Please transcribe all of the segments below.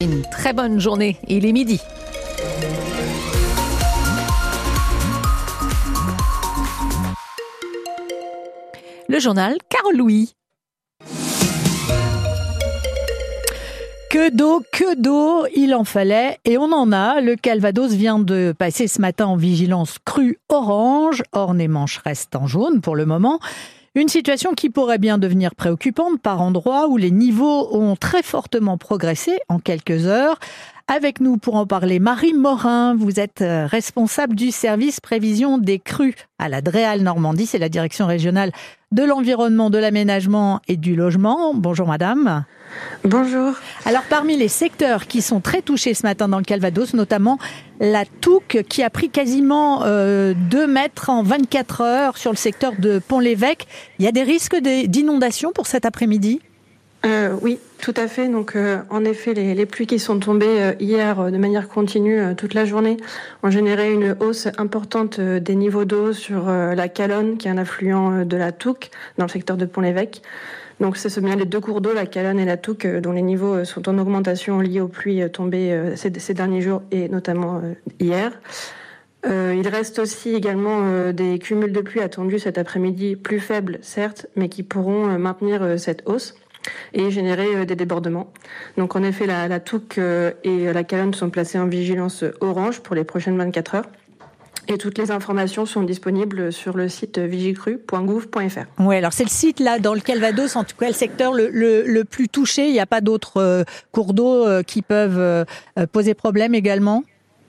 Une très bonne journée, il est midi. Le journal Carole Louis. Que d'eau, que d'eau, il en fallait et on en a. Le Calvados vient de passer ce matin en vigilance crue orange. Orne et Manche restent en jaune pour le moment. Une situation qui pourrait bien devenir préoccupante par endroits où les niveaux ont très fortement progressé en quelques heures. Avec nous pour en parler, Marie Morin, vous êtes euh, responsable du service prévision des crues à la Dréal Normandie, c'est la direction régionale de l'environnement, de l'aménagement et du logement. Bonjour madame. Bonjour. Alors parmi les secteurs qui sont très touchés ce matin dans le Calvados, notamment la Touque qui a pris quasiment euh, 2 mètres en 24 heures sur le secteur de Pont-l'Évêque. Il y a des risques d'inondation pour cet après-midi? Euh, oui, tout à fait. Donc, euh, en effet, les, pluies qui sont tombées euh, hier de manière continue toute la journée ont généré une hausse importante des niveaux d'eau sur la Calonne, qui est un affluent de la Touque, dans le secteur de Pont-l'Évêque. Donc, c'est bien les deux cours d'eau, la Calonne et la Touque, dont les niveaux sont en augmentation liés aux pluies tombées ces, derniers jours et notamment hier. Il reste aussi également des cumuls de pluie attendus cet après-midi, plus faibles certes, mais qui pourront maintenir cette hausse et générer des débordements. Donc en effet, la, la Touque et la Calonne sont placées en vigilance orange pour les prochaines 24 heures. Et toutes les informations sont disponibles sur le site vigicru.gouv.fr. Oui, alors c'est le site là dans le Calvados, en tout cas le secteur le, le, le plus touché. Il n'y a pas d'autres euh, cours d'eau euh, qui peuvent euh, poser problème également?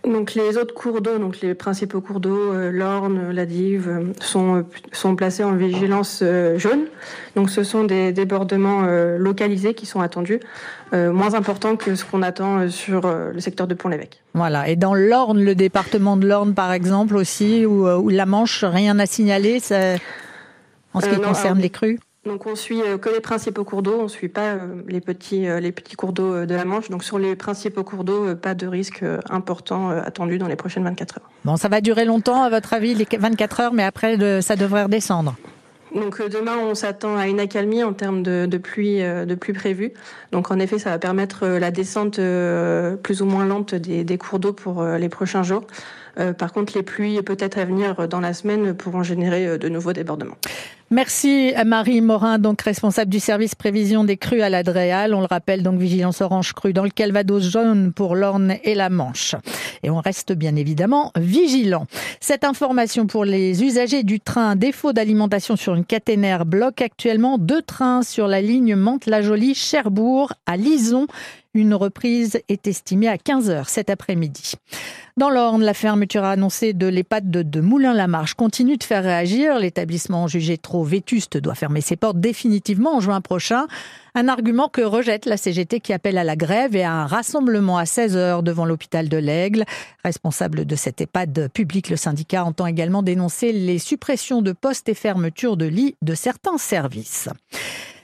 Donc les autres cours d'eau, donc les principaux cours d'eau, euh, l'Orne, la Dive, euh, sont, sont placés en vigilance euh, jaune. Donc ce sont des débordements euh, localisés qui sont attendus, euh, moins importants que ce qu'on attend sur le secteur de Pont-l'Évêque. Voilà. Et dans l'Orne, le département de l'Orne par exemple aussi, ou, ou la Manche, rien à signaler ça, en ce qui non, concerne alors, les crues? Donc on suit que les principaux cours d'eau, on suit pas les petits les petits cours d'eau de la Manche. Donc sur les principaux cours d'eau, pas de risque important attendu dans les prochaines 24 heures. Bon, ça va durer longtemps à votre avis les 24 heures, mais après ça devrait redescendre. Donc demain, on s'attend à une accalmie en termes de, de pluie, de pluie prévue. Donc en effet, ça va permettre la descente plus ou moins lente des, des cours d'eau pour les prochains jours. Euh, par contre, les pluies peut-être à venir dans la semaine pourront générer de nouveaux débordements. Merci Marie Morin, donc responsable du service prévision des crues à la Dréal. On le rappelle, donc vigilance orange crue dans le Calvados jaune pour l'Orne et la Manche. Et on reste bien évidemment vigilant. Cette information pour les usagers du train, défaut d'alimentation sur une caténaire, bloque actuellement deux trains sur la ligne Mantes-la-Jolie-Cherbourg à Lison. Une reprise est estimée à 15 heures cet après-midi. Dans l'Orne, la fermeture annoncée de l'EHPAD de, de Moulin-la-Marche continue de faire réagir. L'établissement jugé trop vétuste doit fermer ses portes définitivement en juin prochain. Un argument que rejette la CGT qui appelle à la grève et à un rassemblement à 16 heures devant l'hôpital de l'Aigle. Responsable de cette EHPAD public, le syndicat entend également dénoncer les suppressions de postes et fermetures de lits de certains services.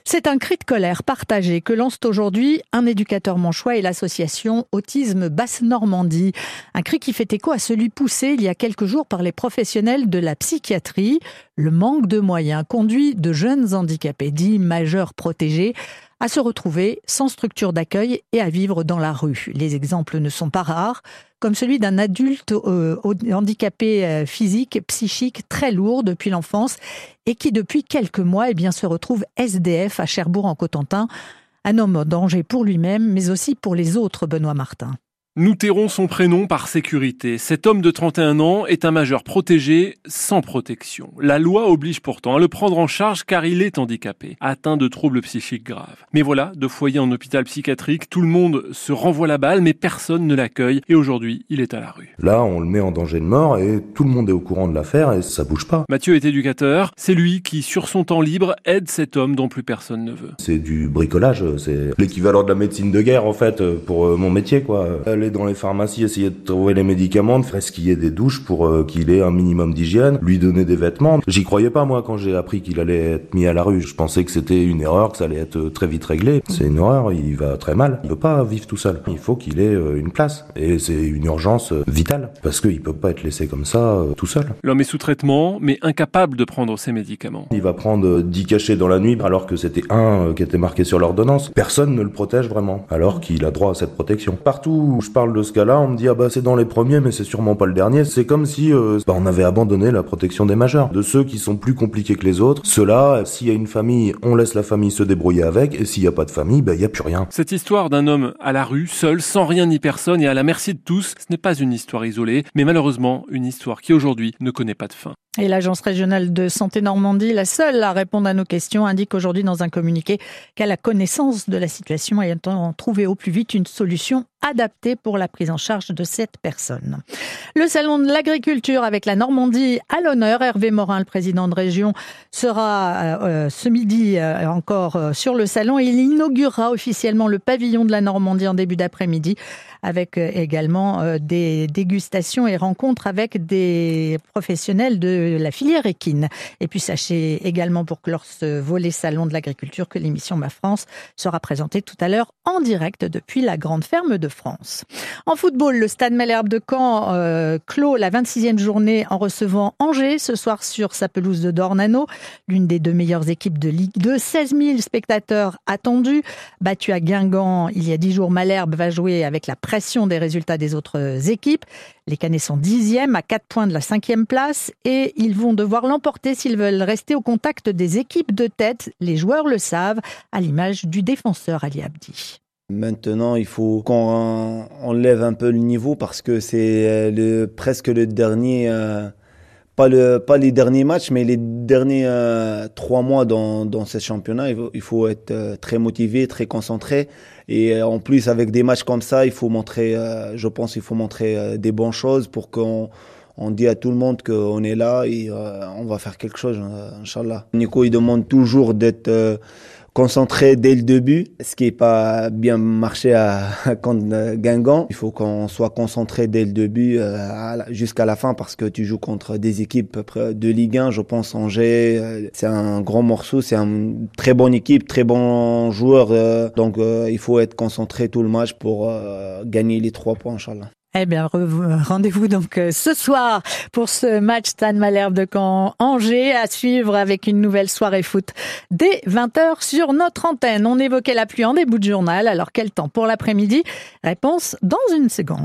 C'est un cri de colère partagé que lancent aujourd'hui un éducateur manchois et l'association Autisme Basse-Normandie. Un cri qui fait écho à celui poussé il y a quelques jours par les professionnels de la psychiatrie. Le manque de moyens conduit de jeunes handicapés dits majeurs protégés à se retrouver sans structure d'accueil et à vivre dans la rue. Les exemples ne sont pas rares, comme celui d'un adulte euh, handicapé euh, physique, psychique, très lourd depuis l'enfance et qui depuis quelques mois eh bien, se retrouve SDF à Cherbourg en Cotentin. Un homme en danger pour lui-même, mais aussi pour les autres, Benoît Martin. Nous tairons son prénom par sécurité. Cet homme de 31 ans est un majeur protégé sans protection. La loi oblige pourtant à le prendre en charge car il est handicapé, atteint de troubles psychiques graves. Mais voilà, de foyer en hôpital psychiatrique, tout le monde se renvoie la balle mais personne ne l'accueille et aujourd'hui il est à la rue. Là on le met en danger de mort et tout le monde est au courant de l'affaire et ça bouge pas. Mathieu est éducateur, c'est lui qui sur son temps libre aide cet homme dont plus personne ne veut. C'est du bricolage, c'est l'équivalent de la médecine de guerre en fait pour mon métier quoi aller dans les pharmacies, essayer de trouver les médicaments, de faire ce qu'il y ait des douches pour euh, qu'il ait un minimum d'hygiène, lui donner des vêtements. J'y croyais pas moi quand j'ai appris qu'il allait être mis à la rue. Je pensais que c'était une erreur, que ça allait être très vite réglé. C'est une horreur, il va très mal. Il peut pas vivre tout seul. Il faut qu'il ait euh, une place. Et c'est une urgence euh, vitale parce qu'il peut pas être laissé comme ça tout seul. L'homme est sous traitement, mais incapable de prendre ses médicaments. Il va prendre 10 cachets dans la nuit alors que c'était un qui était marqué sur l'ordonnance. Personne ne le protège vraiment, alors qu'il a droit à cette protection. Partout où je de ce cas-là, on me dit ah bah c'est dans les premiers, mais c'est sûrement pas le dernier. C'est comme si euh, bah, on avait abandonné la protection des majeurs, de ceux qui sont plus compliqués que les autres. Ceux-là, s'il y a une famille, on laisse la famille se débrouiller avec, et s'il n'y a pas de famille, bah il y a plus rien. Cette histoire d'un homme à la rue, seul, sans rien ni personne et à la merci de tous, ce n'est pas une histoire isolée, mais malheureusement une histoire qui aujourd'hui ne connaît pas de fin. Et l'Agence régionale de santé Normandie, la seule à répondre à nos questions, indique aujourd'hui dans un communiqué qu'elle a connaissance de la situation et entend trouver au plus vite une solution adaptée pour la prise en charge de cette personne. Le salon de l'agriculture avec la Normandie à l'honneur. Hervé Morin, le président de région, sera euh, ce midi euh, encore euh, sur le salon il inaugurera officiellement le pavillon de la Normandie en début d'après-midi avec également des dégustations et rencontres avec des professionnels de la filière équine. Et puis sachez également pour clore ce volet salon de l'agriculture que l'émission Ma France sera présentée tout à l'heure en direct depuis la grande ferme de France. En football, le Stade Malherbe de Caen euh, clôt la 26e journée en recevant Angers ce soir sur sa pelouse de Dornano, l'une des deux meilleures équipes de Ligue 2. 16 000 spectateurs attendus. Battu à Guingamp il y a 10 jours, Malherbe va jouer avec la pression des résultats des autres équipes. Les Canets sont dixièmes à 4 points de la cinquième place et ils vont devoir l'emporter s'ils veulent rester au contact des équipes de tête. Les joueurs le savent, à l'image du défenseur Ali Abdi. Maintenant, il faut qu'on enlève un peu le niveau parce que c'est euh, le, presque le dernier, euh, pas, le, pas les derniers matchs, mais les derniers euh, trois mois dans, ce championnat. Il faut être très motivé, très concentré. Et en plus, avec des matchs comme ça, il faut montrer, je pense, il faut montrer des bonnes choses pour qu'on on dit à tout le monde qu'on est là et on va faire quelque chose, Inch'Allah. Nico, il demande toujours d'être concentré dès le début, ce qui n'est pas bien marché à, contre Guingamp. Il faut qu'on soit concentré dès le début euh, jusqu'à la fin parce que tu joues contre des équipes de Ligue 1, je pense Angers. Euh, c'est un grand morceau, c'est une très bonne équipe, très bon joueur. Euh, donc il faut être concentré tout le match pour gagner les trois points, Inch'Allah. Eh bien, rendez-vous donc euh, ce soir pour ce match Stade Malherbe de Caen Angers à suivre avec une nouvelle soirée foot dès 20h sur notre antenne. On évoquait la pluie en début de journal. Alors quel temps pour l'après-midi? Réponse dans une seconde.